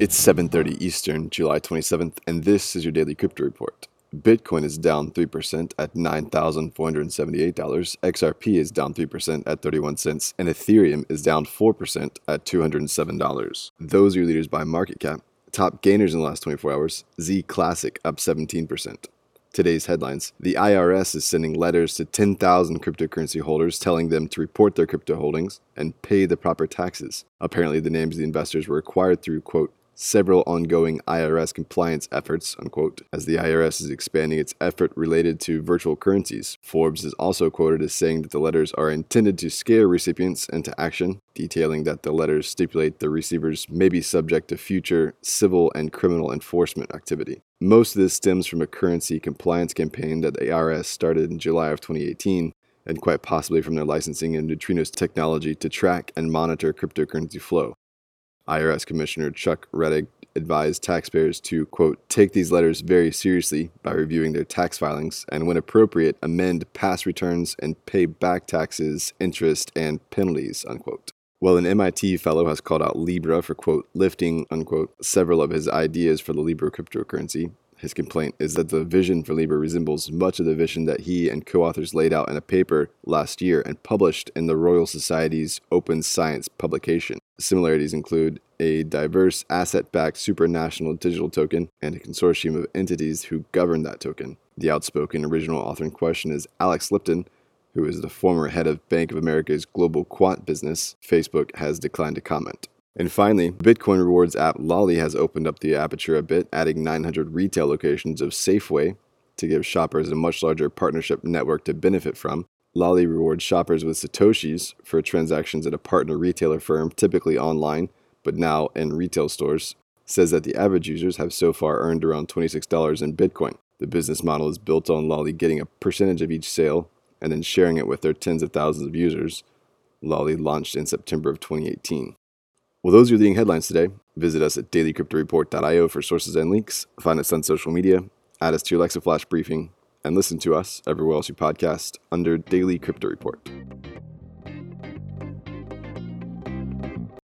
It's 7:30 Eastern, July 27th, and this is your daily crypto report. Bitcoin is down 3% at $9,478, XRP is down 3% at 31 cents, and Ethereum is down 4% at $207. Those are your leaders by market cap. Top gainers in the last 24 hours, Zclassic up 17%. Today's headlines The IRS is sending letters to 10,000 cryptocurrency holders telling them to report their crypto holdings and pay the proper taxes. Apparently, the names of the investors were acquired through, quote, several ongoing IRS compliance efforts, unquote, as the IRS is expanding its effort related to virtual currencies. Forbes is also quoted as saying that the letters are intended to scare recipients into action, detailing that the letters stipulate the receivers may be subject to future civil and criminal enforcement activity. Most of this stems from a currency compliance campaign that the IRS started in July of 2018 and quite possibly from their licensing in Neutrinos technology to track and monitor cryptocurrency flow. IRS Commissioner Chuck Rettig advised taxpayers to, quote, take these letters very seriously by reviewing their tax filings and, when appropriate, amend past returns and pay back taxes, interest, and penalties, unquote. While an MIT fellow has called out Libra for, quote, lifting, unquote, several of his ideas for the Libra cryptocurrency, his complaint is that the vision for Libra resembles much of the vision that he and co authors laid out in a paper last year and published in the Royal Society's Open Science publication. Similarities include a diverse asset backed supranational digital token and a consortium of entities who govern that token. The outspoken original author in question is Alex Lipton, who is the former head of Bank of America's global quant business. Facebook has declined to comment. And finally, Bitcoin rewards app Lolli has opened up the aperture a bit, adding 900 retail locations of Safeway to give shoppers a much larger partnership network to benefit from. Lolli rewards shoppers with Satoshis for transactions at a partner retailer firm, typically online, but now in retail stores. Says that the average users have so far earned around $26 in Bitcoin. The business model is built on Lolli getting a percentage of each sale and then sharing it with their tens of thousands of users. Lolli launched in September of 2018. Well, those are your leading headlines today. Visit us at dailycryptoreport.io for sources and links. Find us on social media, add us to your Alexa Flash briefing, and listen to us everywhere else you podcast under Daily Crypto Report.